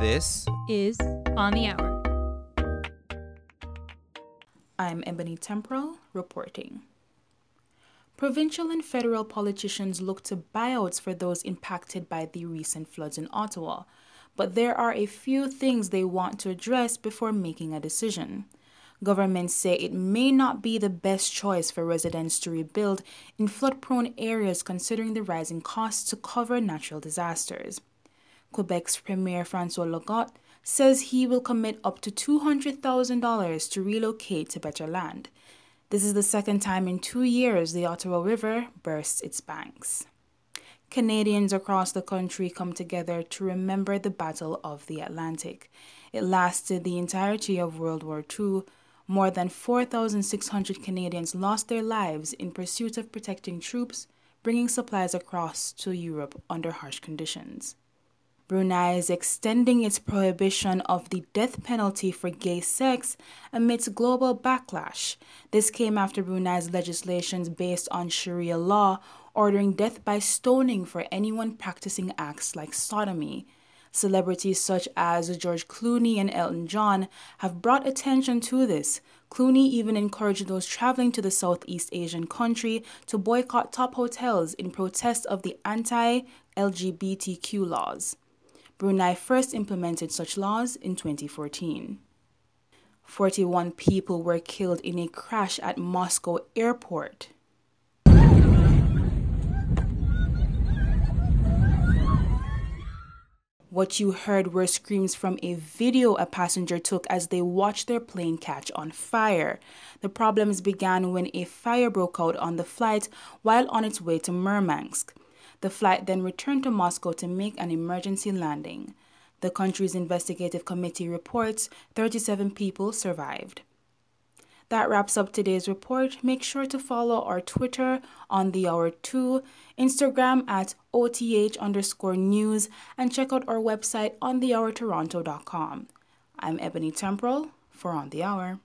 This is On the Hour. I'm Ebony Temporal reporting. Provincial and federal politicians look to buyouts for those impacted by the recent floods in Ottawa, but there are a few things they want to address before making a decision. Governments say it may not be the best choice for residents to rebuild in flood prone areas considering the rising costs to cover natural disasters. Quebec's Premier Francois Legault says he will commit up to $200,000 to relocate to better land. This is the second time in two years the Ottawa River bursts its banks. Canadians across the country come together to remember the Battle of the Atlantic. It lasted the entirety of World War II more than 4,600 Canadians lost their lives in pursuit of protecting troops bringing supplies across to Europe under harsh conditions. Brunei is extending its prohibition of the death penalty for gay sex amidst global backlash. This came after Brunei's legislation based on Sharia law ordering death by stoning for anyone practicing acts like sodomy. Celebrities such as George Clooney and Elton John have brought attention to this. Clooney even encouraged those traveling to the Southeast Asian country to boycott top hotels in protest of the anti LGBTQ laws. Brunei first implemented such laws in 2014. 41 people were killed in a crash at Moscow airport. What you heard were screams from a video a passenger took as they watched their plane catch on fire. The problems began when a fire broke out on the flight while on its way to Murmansk. The flight then returned to Moscow to make an emergency landing. The country's investigative committee reports 37 people survived. That wraps up today's report. Make sure to follow our Twitter on the hour 2, Instagram at OTH underscore news, and check out our website on thehourtoronto.com. I'm Ebony Temporal for On the Hour.